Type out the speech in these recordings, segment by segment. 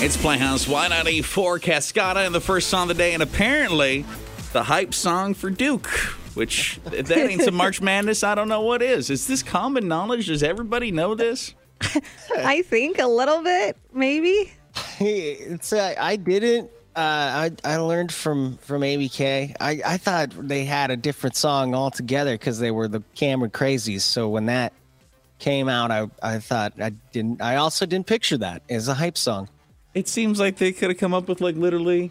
It's Playhouse Y94 Cascada and the first song of the day, and apparently the hype song for Duke. Which if that ain't some March Madness. I don't know what is. Is this common knowledge? Does everybody know this? I think a little bit, maybe. it's uh, I didn't. Uh, I I learned from from ABK. I I thought they had a different song altogether because they were the Cameron Crazies. So when that came out, I I thought I didn't. I also didn't picture that as a hype song. It seems like they could have come up with like literally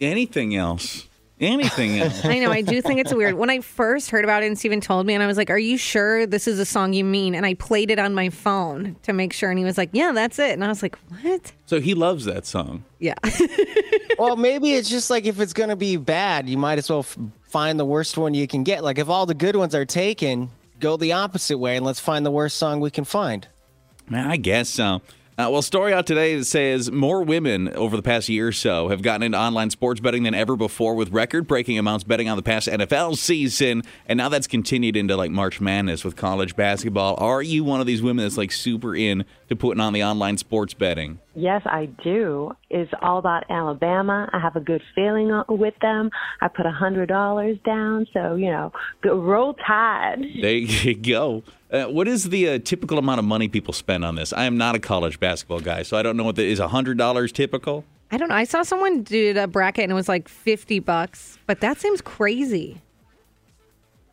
anything else. Anything else. I know. I do think it's weird. When I first heard about it and Steven told me, and I was like, Are you sure this is a song you mean? And I played it on my phone to make sure. And he was like, Yeah, that's it. And I was like, What? So he loves that song. Yeah. well, maybe it's just like if it's going to be bad, you might as well f- find the worst one you can get. Like if all the good ones are taken, go the opposite way and let's find the worst song we can find. Man, I guess so. Uh, well, story out today says more women over the past year or so have gotten into online sports betting than ever before, with record-breaking amounts betting on the past NFL season, and now that's continued into like March Madness with college basketball. Are you one of these women that's like super in to putting on the online sports betting? Yes, I do. It's all about Alabama. I have a good feeling with them. I put a hundred dollars down, so you know, go, roll tide. There you go. Uh, what is the uh, typical amount of money people spend on this? I am not a college basketball guy, so I don't know what the, is a hundred dollars typical. I don't know. I saw someone did a bracket and it was like fifty bucks, but that seems crazy.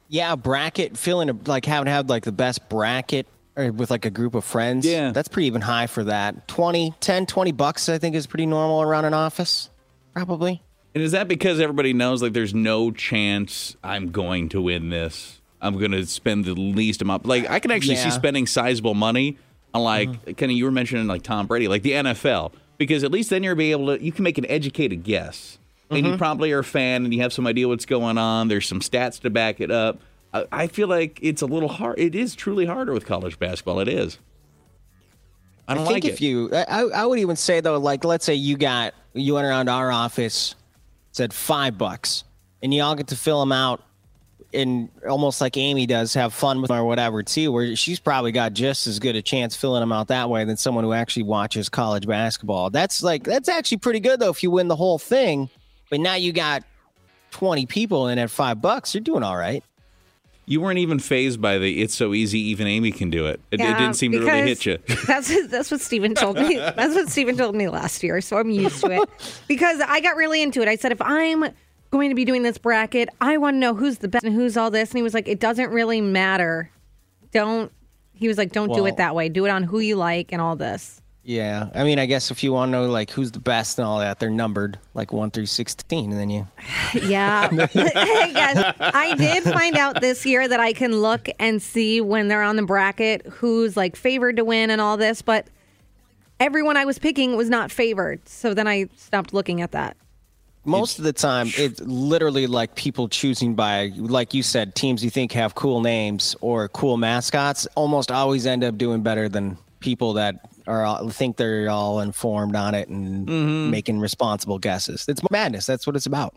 Yeah, bracket feeling like having had like the best bracket or with like a group of friends. Yeah. That's pretty even high for that. 20, 10, 20 bucks I think is pretty normal around an office. Probably. And is that because everybody knows like there's no chance I'm going to win this? I'm going to spend the least amount. Like I can actually see spending sizable money on like Mm-hmm. of you were mentioning like Tom Brady, like the NFL, because at least then you're be able to you can make an educated guess, and Mm-hmm. you probably are a fan and you have some idea what's going on. There's some stats to back it up. I, feel like it's a little hard. It is truly harder with college basketball. It is. I don't I think like if it. you, I, I would even say though, like let's say you got you went around our office, said five bucks, and you all get to fill them out, and almost like Amy does, have fun with them or whatever too. Where she's probably got just as good a chance filling them out that way than someone who actually watches college basketball. That's like that's actually pretty good though if you win the whole thing. But now you got twenty people in at five bucks, you're doing all right. You weren't even phased by the "it's so easy, even Amy can do it." It, it didn't seem to really hit you. That's that's what Stephen told me. That's what Stephen told me last year, so I'm used to it. Because I got really into it. I said if I'm going to be doing this bracket, I want to know who's the best and who's all this. And he was like, it doesn't really matter. Don't. He was like, don't do it that way. Do it on who you like and all this. Yeah, I mean, I guess if you want to know like who's the best and all that, they're numbered like one through sixteen, and then you Yeah. yes. I did find out this year that I can look and see when they're on the bracket who's like favored to win and all this, but everyone I was picking was not favored. So then I stopped looking at that. Most of the time, it's literally like people choosing by, like you said, teams you think have cool names or cool mascots. Almost always end up doing better than people that are all- think they're all informed on it and making responsible guesses. It's madness. That's what it's about.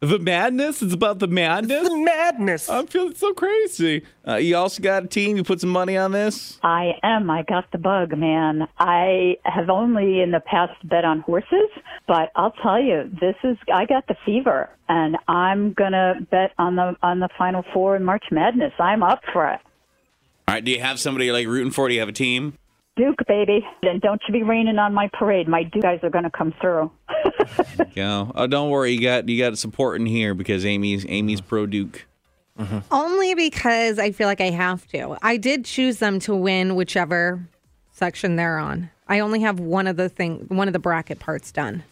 The madness? It's about the madness? madness. I'm feeling so crazy. Uh, you also got a team. You put some money on this. I am. I got the bug, man. I have only in the past bet on horses, but I'll tell you, this is I got the fever, and I'm gonna bet on the on the Final Four in March Madness. I'm up for it. All right. Do you have somebody like rooting for? Do you have a team? Duke, baby, and don't you be raining on my parade. My Duke guys are gonna come through. Yeah. Oh, don't worry. You got you got support in here because Amy's Amy's pro Duke. Only because I feel like I have to. I did choose them to win whichever section they're on. I only have one of the thing one of the bracket parts done.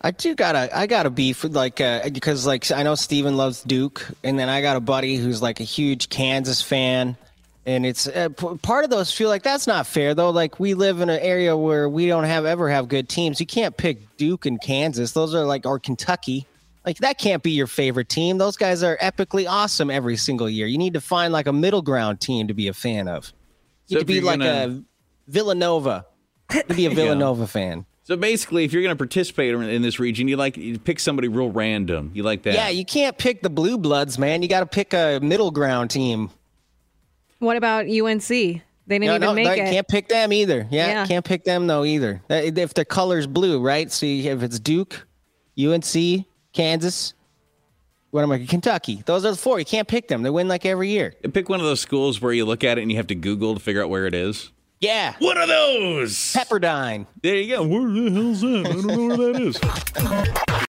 I do gotta, I gotta beef with like, uh, because like I know Steven loves Duke, and then I got a buddy who's like a huge Kansas fan, and it's uh, p- part of those feel like that's not fair though. Like we live in an area where we don't have ever have good teams. You can't pick Duke and Kansas; those are like or Kentucky. Like that can't be your favorite team. Those guys are epically awesome every single year. You need to find like a middle ground team to be a fan of. You to if be like gonna- a Villanova. to be a Villanova fan. So basically, if you're going to participate in in this region, you like you pick somebody real random. You like that? Yeah, you can't pick the Blue Bloods, man. You got to pick a middle ground team. What about UNC? They didn't No, even no, make no, it. you can't pick them either. Yeah, Yeah. can't pick them though either. Uh, If the color's blue, right? So if it's Duke, UNC, Kansas, what am I? Kentucky. Those are the four. You can't pick them. They win like every year. Pick one of those schools where you look at it and you have to Google to figure out where it is. Yeah, What are those? Pepperdine. There you go. Where the hell's that? I don't know where that is.